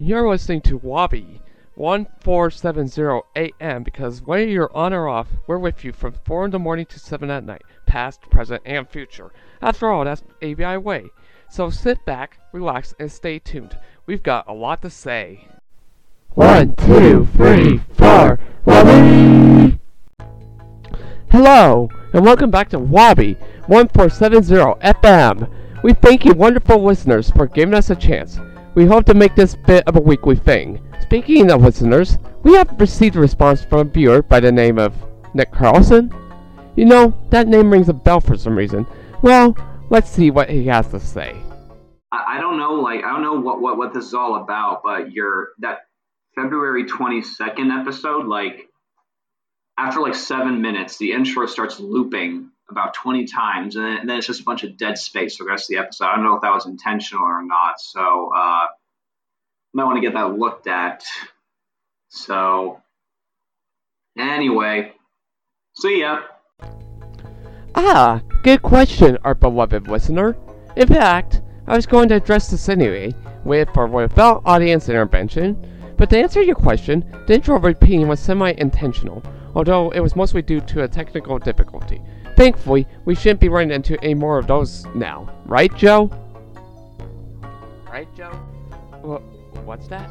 You're listening to Wabi 1470 AM because whether you're on or off, we're with you from 4 in the morning to 7 at night, past, present, and future. After all, that's ABI way. So sit back, relax, and stay tuned. We've got a lot to say. One, two, three, four, Wabi! Hello, and welcome back to Wabi 1470 FM. We thank you, wonderful listeners, for giving us a chance. We hope to make this bit of a weekly thing. Speaking of listeners, we have received a response from a viewer by the name of Nick Carlson. You know, that name rings a bell for some reason. Well, let's see what he has to say. I, don't know, like I don't know what, what what this is all about, but your that February twenty second episode, like after like seven minutes, the intro starts looping about 20 times, and then, and then, it's just a bunch of dead space for the rest of the episode. I don't know if that was intentional or not, so uh, might want to get that looked at. So, anyway, see ya. Ah, good question, our beloved listener. In fact, I was going to address this anyway, with or without audience intervention, but to answer your question, the intro repeating was semi-intentional, although it was mostly due to a technical difficulty. Thankfully, we shouldn't be running into any more of those now. Right, Joe? Right, Joe? Wha what's that?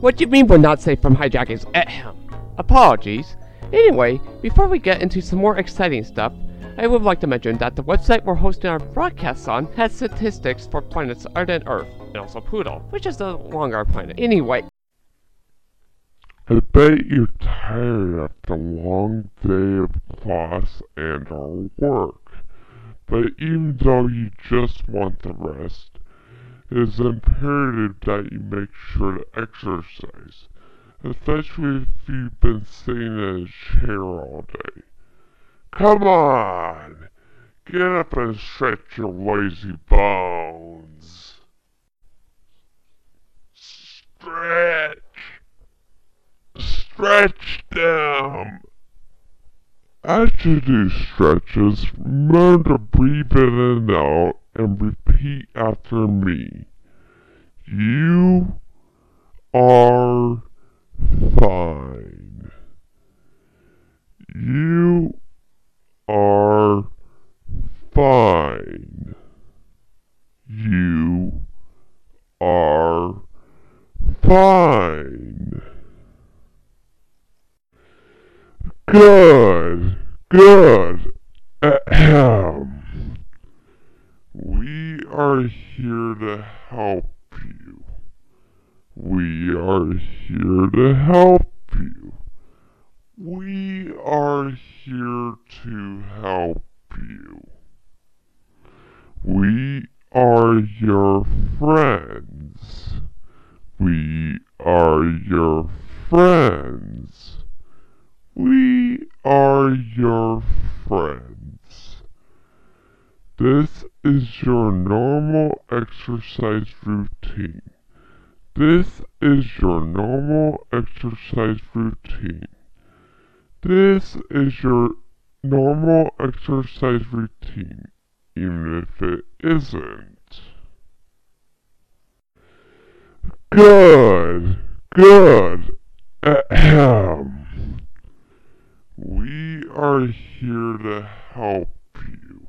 What do you mean we're not safe from hijackings? Eh, Ahem. Apologies. Anyway, before we get into some more exciting stuff, I would like to mention that the website we're hosting our broadcasts on has statistics for planets other than Earth, and also Pluto, which is the longer planet. Anyway, I bet you're tired after a long day of class and our work. But even though you just want the rest, it is imperative that you make sure to exercise, especially if you've been sitting in a chair all day. Come on! Get up and stretch your lazy bones. Stretch! Stretch them. You do stretches, remember to breathe in and out and repeat after me. You are fine. You are fine. You are fine. Good, good. Ahem. We are here to help you. We are here to help you. We are here to help you. We are your friends. We are your friends. We are your friends. This is your normal exercise routine. This is your normal exercise routine. This is your normal exercise routine, even if it isn't. Good, good. Ahem. We are here to help you.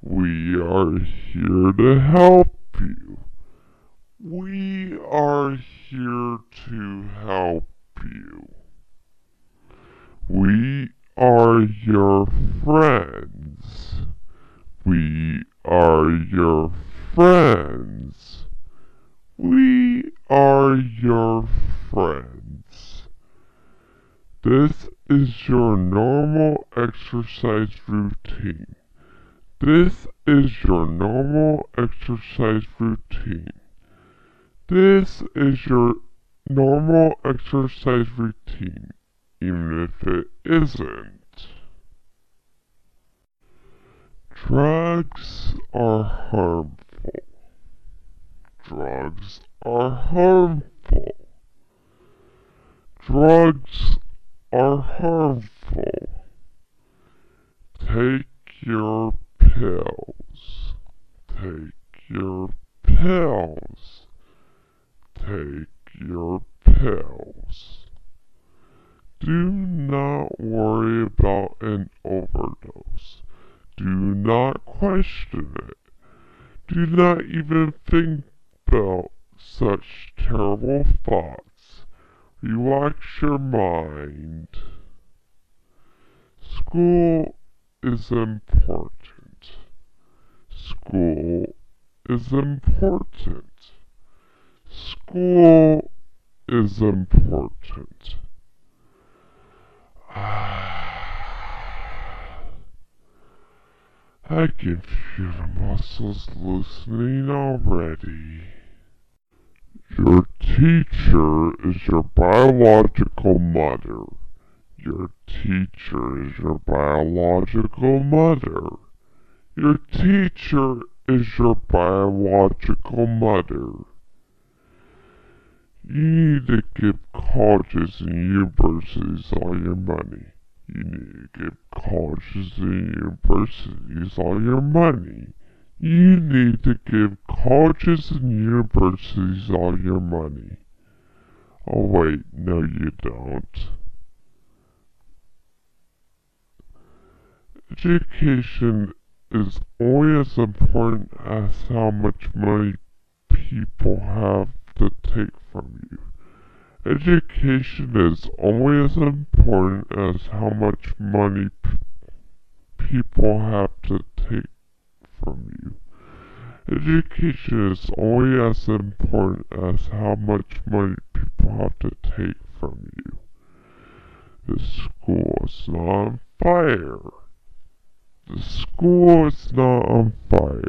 We are here to help you. We are here to help you. We are your friends. We are your friends. We are your friends. This is your normal exercise routine. This is your normal exercise routine. This is your normal exercise routine, even if it isn't. Drugs are harmful. Drugs are harmful. Drugs are harmful. Take your pills. Take your pills. take your pills. Do not worry about an overdose. Do not question it. Do not even think about such terrible thoughts. Relax your mind. School is important. School is important. School is important. I can feel the muscles loosening already. Your teacher is your biological mother. Your teacher is your biological mother. Your teacher is your biological mother. You need to give colleges and universities all your money. You need to give colleges and universities all your money. You need to give colleges and universities all your money. Oh wait, no you don't. Education is only as important as how much money people have to take from you. Education is only as important as how much money people have to take from you. Education is only as important as how much money people have to take from you. The school is on fire. The school is not on fire.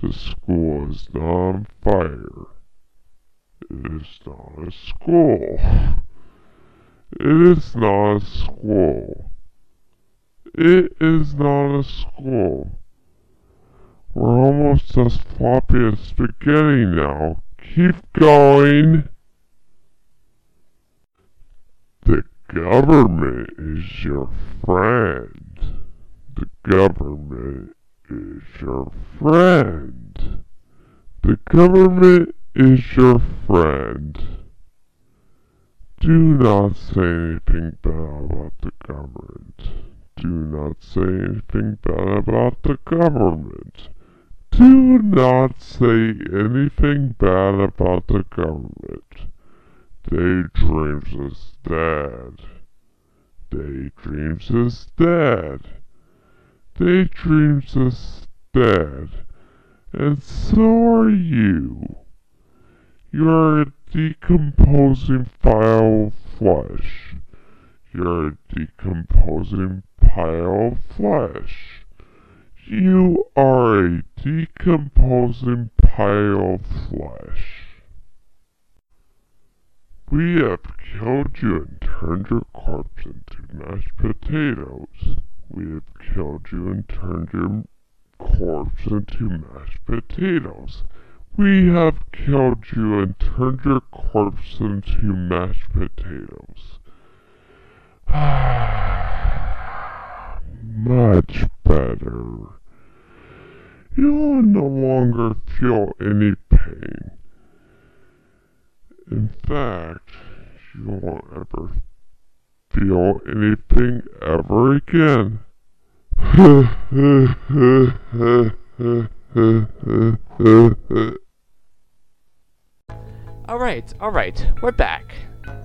The school is not on fire. It is not a school. It is not a school. It is not a school. We're almost as floppy as spaghetti now. Keep going. The government is your friend. The government is your friend. The government is your friend. Do not say anything bad about the government. Do not say anything bad about the government. Do not say anything bad about the government. Daydreams is dead. Daydreams is dead. Daydreams is dead. And so are you. You're a decomposing pile of flesh. You're a decomposing pile of flesh. You are a decomposing pile of flesh. We have killed you and turned your corpse into mashed potatoes. We have killed you and turned your corpse into mashed potatoes. We have killed you and turned your corpse into mashed potatoes. Much better. You will no longer feel any pain. In fact, you won't ever feel anything ever again. Alright, alright, we're back.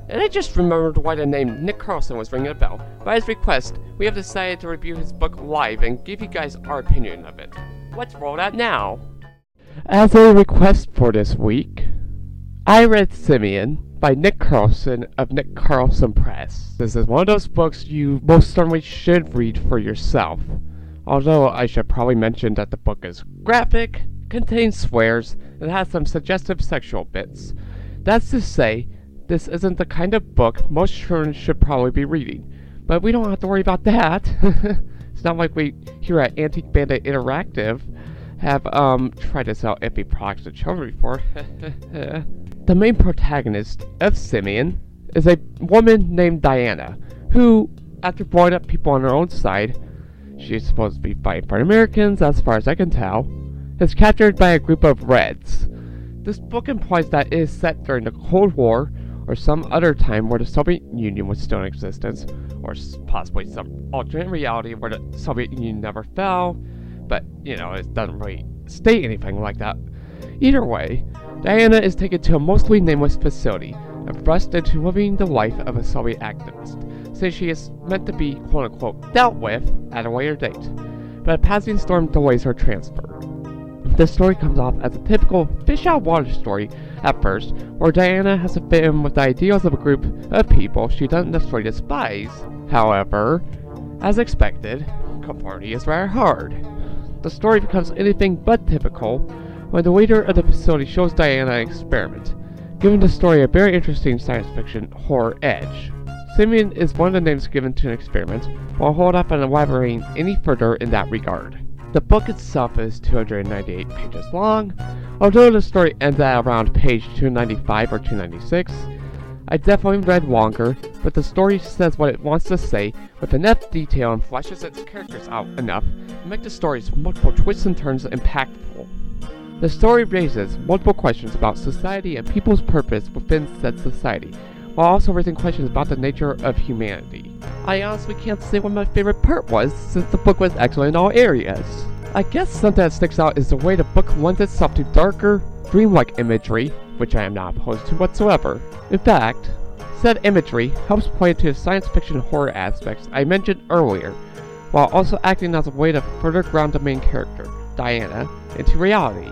And I just remembered why the name Nick Carlson was ringing a bell. By his request, we have decided to review his book live and give you guys our opinion of it. Let's roll that now. As a request for this week, I read Simeon by Nick Carlson of Nick Carlson Press. This is one of those books you most certainly should read for yourself. Although I should probably mention that the book is graphic, contains swears, and has some suggestive sexual bits. That's to say, this isn't the kind of book most children should probably be reading. But we don't have to worry about that. it's not like we here at Antique Bandit Interactive have um tried to sell iffy products to children before. the main protagonist of Simeon is a woman named Diana, who, after blowing up people on her own side, she's supposed to be fighting for Americans as far as I can tell, is captured by a group of Reds. This book implies that it is set during the Cold War or some other time where the Soviet Union was still in existence, or possibly some alternate reality where the Soviet Union never fell, but you know, it doesn't really state anything like that. Either way, Diana is taken to a mostly nameless facility and thrust into living the life of a Soviet activist, since she is meant to be quote unquote dealt with at a later date. But a passing storm delays her transfer. The story comes off as a typical fish out water story at first, where Diana has to fit in with the ideals of a group of people she doesn't necessarily despise. However, as expected, conformity is rather hard. The story becomes anything but typical when the leader of the facility shows Diana an experiment, giving the story a very interesting science fiction horror edge. Simeon is one of the names given to an experiment, while hold up on elaborating any further in that regard. The book itself is 298 pages long, although the story ends at around page 295 or 296. I definitely read longer, but the story says what it wants to say with enough detail and fleshes its characters out enough to make the story's multiple twists and turns impactful. The story raises multiple questions about society and people's purpose within said society, while also raising questions about the nature of humanity. I honestly can't say what my favorite part was, since the book was excellent in all areas. I guess something that sticks out is the way the book lends itself to darker, dreamlike imagery, which I am not opposed to whatsoever. In fact, said imagery helps play into the science fiction horror aspects I mentioned earlier, while also acting as a way to further ground the main character, Diana, into reality.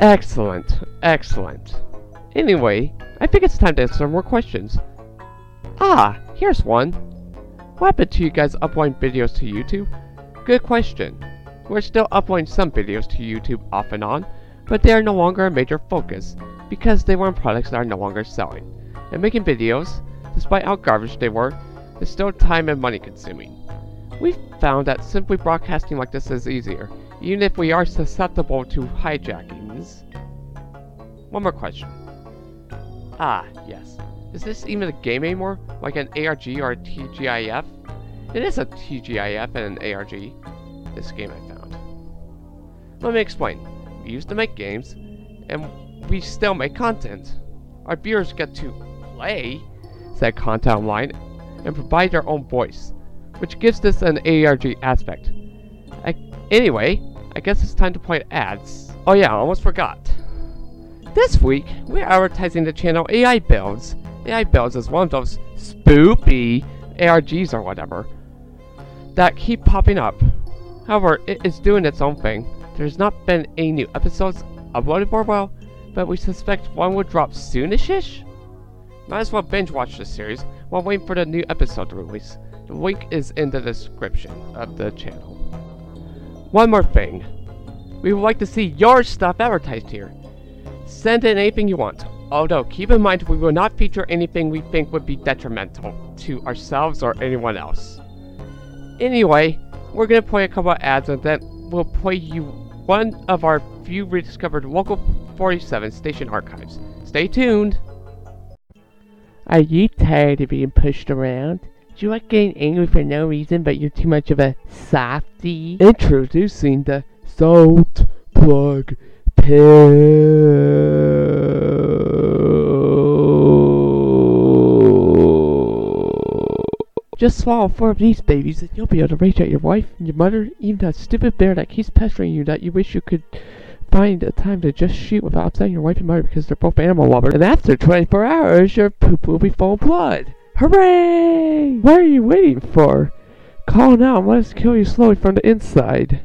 Excellent, excellent. Anyway, I think it's time to answer more questions. Ah, here's one. What happened to you guys uploading videos to YouTube? Good question. We're still uploading some videos to YouTube off and on, but they are no longer a major focus because they were products that are no longer selling. And making videos, despite how garbage they were, is still time and money consuming. We've found that simply broadcasting like this is easier, even if we are susceptible to hijackings. One more question. Ah, yes. Is this even a game anymore? Like an ARG or a TGIF? It is a TGIF and an ARG. This game I found. Let me explain. We used to make games, and we still make content. Our viewers get to play said content online and provide their own voice, which gives this an ARG aspect. I, anyway, I guess it's time to play ads. Oh yeah, I almost forgot. This week, we're advertising the channel AI Builds. AI Builds is one of those spoopy ARGs or whatever that keep popping up. However, it is doing its own thing. There's not been any new episodes uploaded for a while, but we suspect one will drop soonish Might as well binge watch the series while waiting for the new episode to release. The link is in the description of the channel. One more thing. We would like to see your stuff advertised here. Send in anything you want. Although, keep in mind we will not feature anything we think would be detrimental to ourselves or anyone else. Anyway, we're gonna play a couple of ads and then we'll play you one of our few rediscovered Local 47 station archives. Stay tuned! Are you tired of being pushed around? Do you like getting angry for no reason but you're too much of a softy? Introducing the Salt Plug Pill. Just swallow four of these babies and you'll be able to reach out your wife and your mother, even that stupid bear that keeps pestering you that you wish you could find a time to just shoot without upsetting your wife and mother because they're both animal lovers. And after 24 hours, your poop will be full of blood. Hooray! What are you waiting for? Call now and let us kill you slowly from the inside.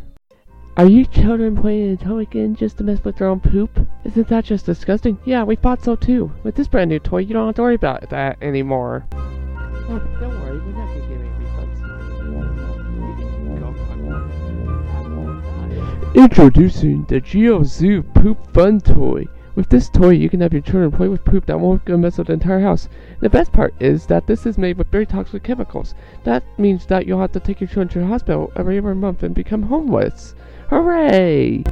Are you children playing a toy again just to mess with their own poop? Isn't that just disgusting? Yeah, we thought so too. With this brand new toy, you don't have to worry about that anymore. Oh, Introducing the Geo Zoo Poop Fun Toy. With this toy, you can have your children play with poop that won't go mess up the entire house. And the best part is that this is made with very toxic chemicals. That means that you'll have to take your children to the hospital every other month and become homeless. Hooray!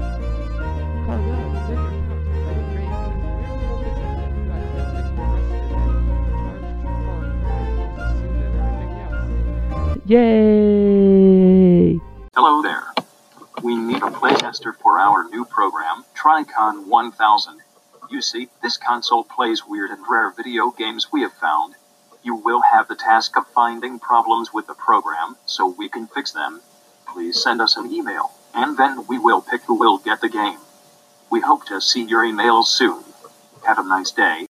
Yay! Hello there. We need a playtester for our new program, Tricon 1000. You see, this console plays weird and rare video games we have found. You will have the task of finding problems with the program so we can fix them. Please send us an email, and then we will pick who will get the game. We hope to see your emails soon. Have a nice day.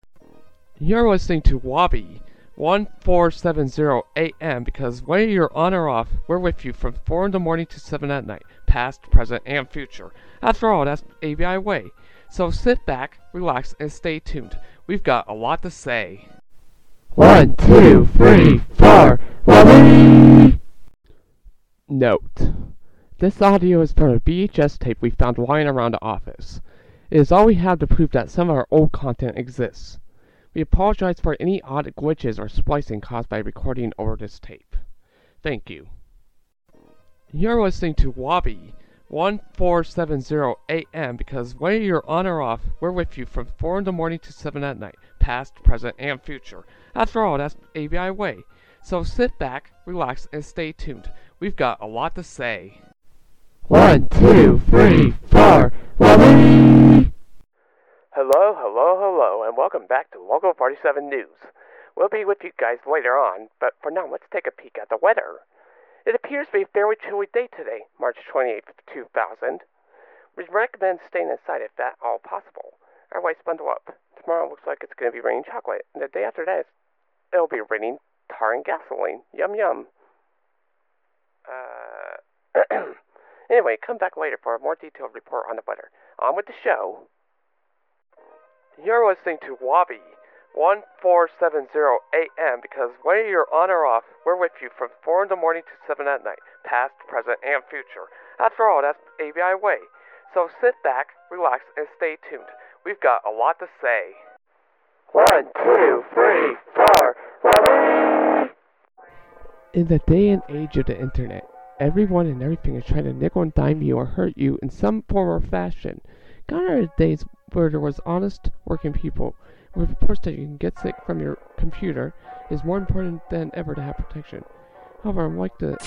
You're listening to Wabi 1470 AM because whether you're on or off, we're with you from 4 in the morning to 7 at night, past, present, and future. After all, that's ABI way. So sit back, relax, and stay tuned. We've got a lot to say. One, two, three, four, Wabi! Note. This audio is from a VHS tape we found lying around the office. It is all we have to prove that some of our old content exists. We apologize for any odd glitches or splicing caused by recording over this tape. Thank you. You're listening to Wabi 1470 AM because whether you're on or off, we're with you from 4 in the morning to 7 at night, past, present, and future. After all, that's ABI way. So sit back, relax, and stay tuned. We've got a lot to say. One, two, three, four, Wabi! Hello, hello, hello, and welcome back to Local 47 News. We'll be with you guys later on, but for now, let's take a peek at the weather. It appears to be a fairly chilly day today, March 28th, 2000. We recommend staying inside if at all possible. Otherwise, bundle up. Tomorrow looks like it's going to be raining chocolate, and the day after that, it'll be raining tar and gasoline. Yum yum. Uh, anyway, come back later for a more detailed report on the weather. On with the show. You're listening to Wabi 1470 AM because whether you're on or off, we're with you from 4 in the morning to 7 at night, past, present, and future. After all, that's ABI way. So sit back, relax, and stay tuned. We've got a lot to say. One, two, three, four, Wabi! In the day and age of the internet, everyone and everything is trying to nickel and dime you or hurt you in some form or fashion. Gone are the days where there was honest working people. With reports that you can get sick from your computer is more important than ever to have protection. However, unlike the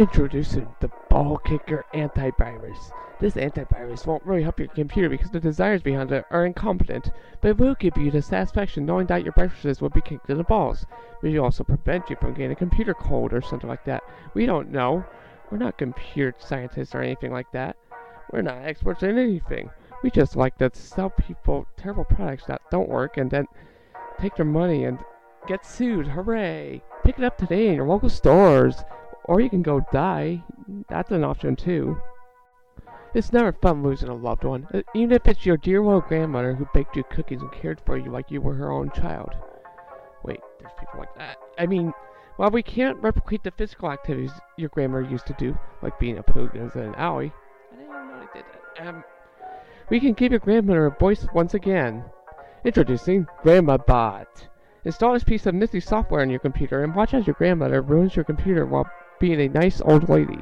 Introducing the Ball Kicker Antivirus. This antivirus won't really help your computer because the designers behind it are incompetent, but it will give you the satisfaction knowing that your viruses will be kicked in the balls. But will also prevent you from getting a computer cold or something like that. We don't know. We're not computer scientists or anything like that. We're not experts in anything. We just like to sell people terrible products that don't work and then take their money and get sued. Hooray! Pick it up today in your local stores. Or you can go die. That's an option too. It's never fun losing a loved one, uh, even if it's your dear old grandmother who baked you cookies and cared for you like you were her own child. Wait, there's people like that. I mean, while we can't replicate the physical activities your grandmother used to do, like being a pugans and an alley, I didn't even know they did that. Um, we can give your grandmother a voice once again. Introducing Grandma Bot. Install this piece of nifty software on your computer and watch as your grandmother ruins your computer while being a nice old lady.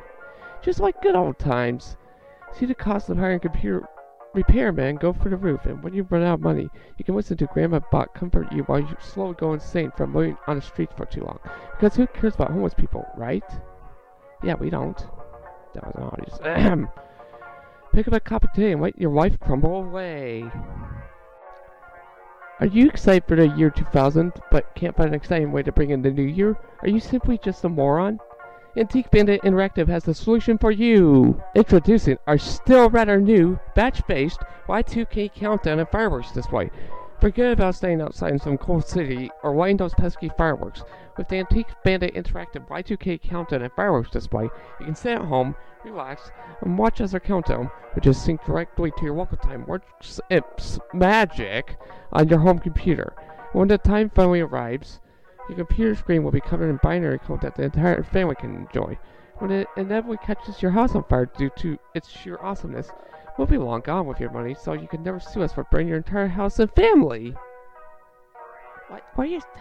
Just like good old times. See the cost of hiring computer repairman go for the roof, and when you run out of money, you can listen to Grandma Bot comfort you while you slowly go insane from living on the streets for too long. Because who cares about homeless people, right? Yeah, we don't. That was obvious. Pick up a cup of tea and let your life crumble away. Are you excited for the year 2000, but can't find an exciting way to bring in the new year? Are you simply just a moron? Antique Bandit Interactive has the solution for you! Introducing our still rather new, batch-based Y2K countdown and fireworks display. Forget about staying outside in some cold city or lighting those pesky fireworks. With the Antique Bandit Interactive Y2K countdown and fireworks display, you can stay at home, relax, and watch as our countdown, which is synced directly to your local time, works its magic on your home computer. When the time finally arrives, your computer screen will be covered in binary code that the entire family can enjoy. When it inevitably catches your house on fire due to its sheer awesomeness, we'll be long gone with your money, so you can never sue us for burning your entire house and family. What? What are you? St-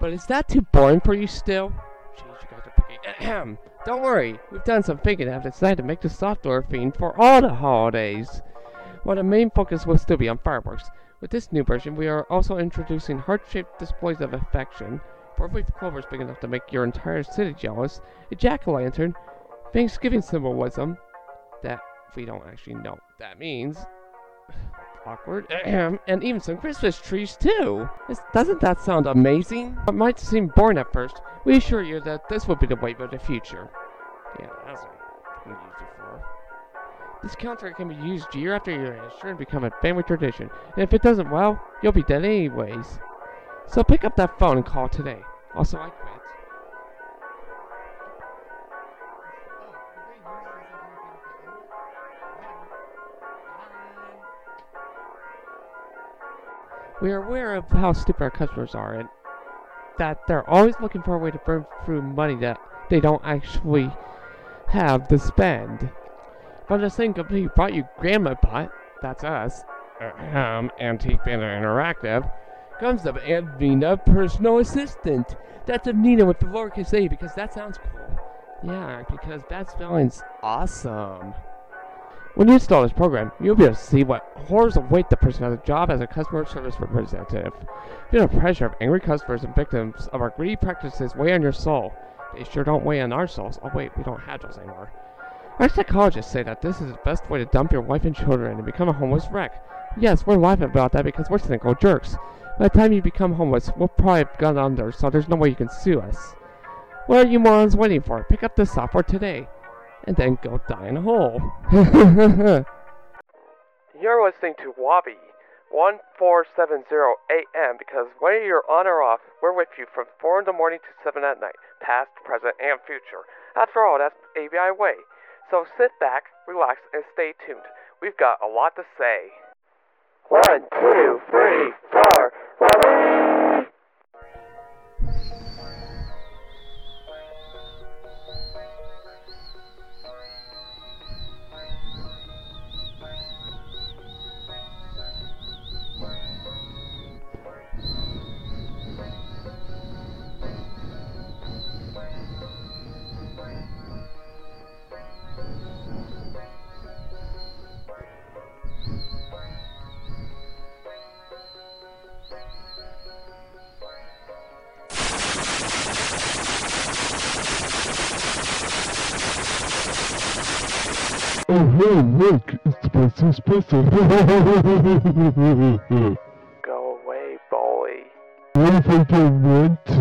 But is that too boring for you still? Jeez, you guys are picky. Don't worry, we've done some thinking and have decided to make the software theme for all the holidays. While the main focus will still be on fireworks, with this new version, we are also introducing heart-shaped displays of affection, four-leaf clovers big enough to make your entire city jealous, a jack-o'-lantern, Thanksgiving symbolism that we don't actually know what that means. Awkward. And even some Christmas trees too. Doesn't that sound amazing? It might seem boring at first. We assure you that this will be the way of the future. Yeah, that's what we used it. This counter can be used year after year and is sure to become a family tradition. And if it doesn't, well, you'll be dead anyways. So pick up that phone and call today. Also, I quit. We are aware of how stupid our customers are and that they're always looking for a way to burn through money that they don't actually have to spend. But the same company who brought you Grandma Bot, that's us, um, Antique Bandit Interactive, comes up Avina Personal Assistant. That's Avina with the lowercase a because that sounds cool. Yeah, because that spelling's awesome. When you install this program, you'll be able to see what horrors await the person at a job as a customer service representative. Feel the pressure of angry customers and victims of our greedy practices weigh on your soul. They sure don't weigh on our souls. Oh wait, we don't have those anymore. Our psychologists say that this is the best way to dump your wife and children and become a homeless wreck. Yes, we're laughing about that because we're cynical jerks. By the time you become homeless, we'll probably have gone under, so there's no way you can sue us. What are you morons waiting for? Pick up this software today and then go die in a hole. You're listening to Wabi 1470 AM because whether you're on or off, we're with you from 4 in the morning to 7 at night, past, present, and future. After all, that's ABI way. So sit back, relax, and stay tuned. We've got a lot to say. One, two, three, four, it's the Princess Go away, boy. what if I don't want to?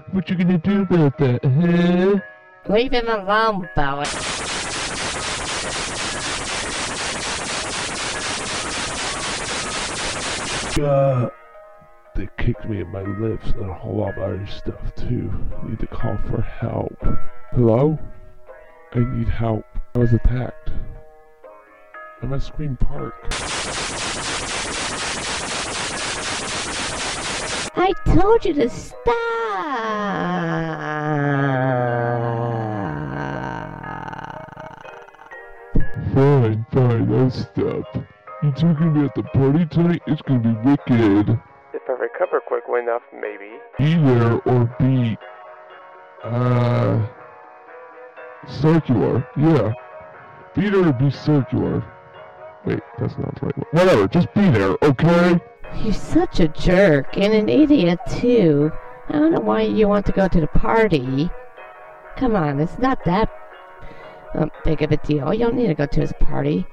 what you gonna do about that, huh? Leave him alone, Bowie. Uh, they kicked me in my lips and a whole lot of other stuff too. Need to call for help. Hello? I need help. I was attacked. I'm at Screen Park. I told you to stop. Fine, fine, I'll stop. You two gonna be at the party tonight? It's gonna be wicked. If I recover quickly enough, maybe. Be there or be, uh, circular. Yeah. Be there or be circular. Wait, that's not the right one. Whatever, just be there, okay? You're such a jerk and an idiot too. I don't know why you want to go to the party. Come on, it's not that um, big of a deal. You don't need to go to his party.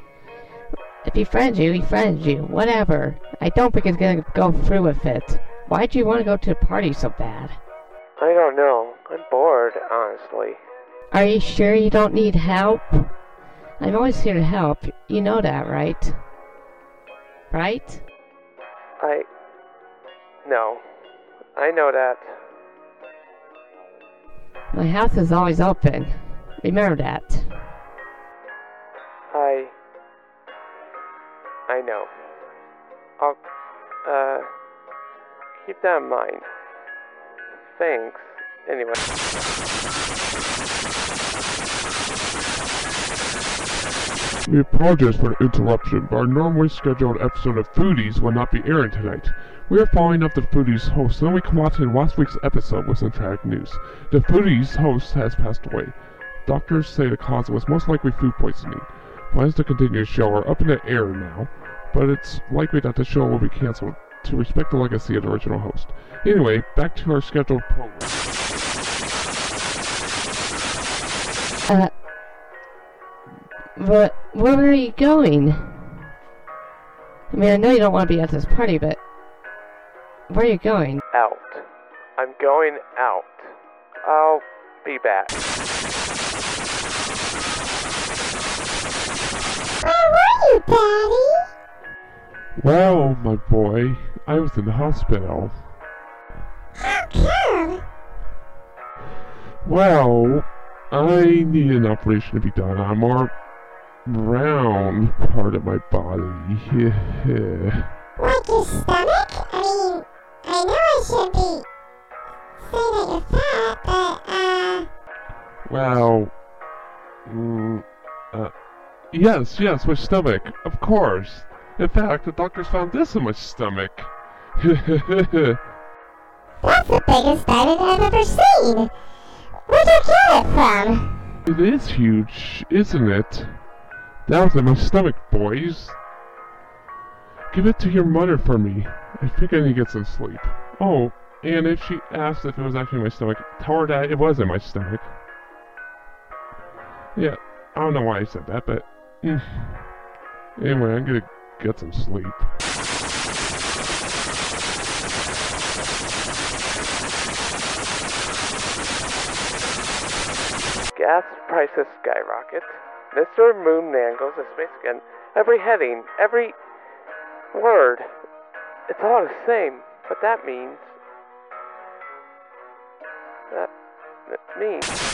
If he friends you, he friends you. Whatever. I don't think he's gonna go through with it. Why'd you want to go to the party so bad? I don't know. I'm bored, honestly. Are you sure you don't need help? I'm always here to help. You know that, right? Right? I. No. I know that. My house is always open. Remember that. I. I know. I'll. Uh. Keep that in mind. Thanks. Anyway. We apologize for the interruption, but our normally scheduled episode of Foodies will not be airing tonight. We are following up the Foodies host, and we to last week's episode with some tragic news. The Foodies host has passed away. Doctors say the cause was most likely food poisoning. Plans to continue the show are up in the air now, but it's likely that the show will be canceled to respect the legacy of the original host. Anyway, back to our scheduled program. Uh. But where are you going? I mean, I know you don't want to be at this party, but where are you going? Out. I'm going out. I'll be back. Where were you, Daddy? Well, my boy, I was in the hospital. How come? Well, I need an operation to be done on more round part of my body. Like your stomach? I mean, I know I should be saying that you're fat, but, uh, well, mm, uh, yes, yes, my stomach, of course. In fact, the doctors found this in my stomach. that's the biggest diamond I've ever seen. Where'd you get it from? It is huge, isn't it? That was in my stomach, boys. Give it to your mother for me. I think I need to get some sleep. Oh, and if she asks if it was actually my stomach, tell her that it was in my stomach. Yeah, I don't know why I said that, but... mm. Anyway, I'm gonna get some sleep. Gas prices skyrocket. Mr. Moonman goes to space. Every heading, every word, it's all the same. But that means. That, that means.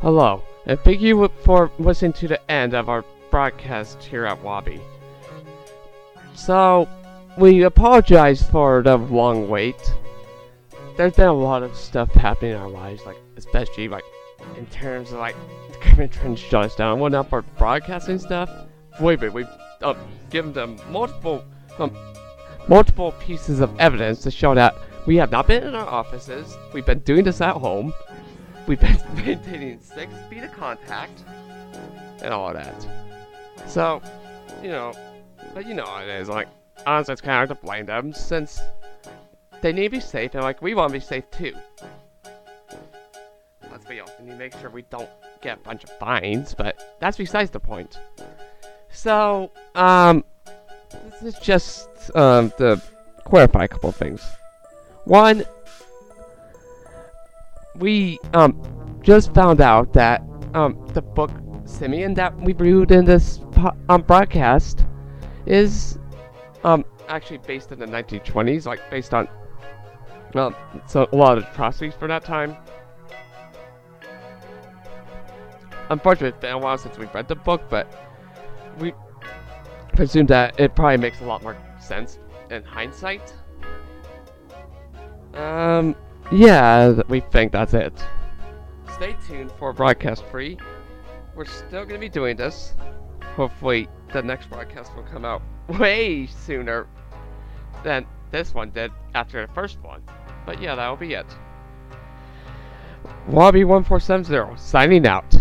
Hello, and thank you for listening to the end of our broadcast here at Wabi. So, we apologize for the long wait. There's been a lot of stuff happening in our lives, like especially like in terms of like the government trying to shut us down, whatnot for broadcasting stuff. Wait, but we've uh, given them multiple um, multiple pieces of evidence to show that we have not been in our offices. We've been doing this at home. We've been maintaining six feet of contact and all that. So, you know, but you know it is. Like, honestly, it's kind of hard to blame them since they need to be safe, and like we want to be safe too. Let's be honest. We need to make sure we don't get a bunch of fines, but that's besides the point. So, um, this is just um to clarify a couple of things. One, we um just found out that um the book Simeon that we reviewed in this um broadcast is um actually based in the 1920s, like based on um so a lot of atrocities for that time. Unfortunately, it's been a while since we've read the book, but we presume that it probably makes a lot more sense in hindsight. Um, yeah, we think that's it. Stay tuned for Broadcast Free. We're still to be doing this. Hopefully, the next broadcast will come out way sooner than this one did after the first one. But yeah, that'll be it. Wallaby1470 signing out.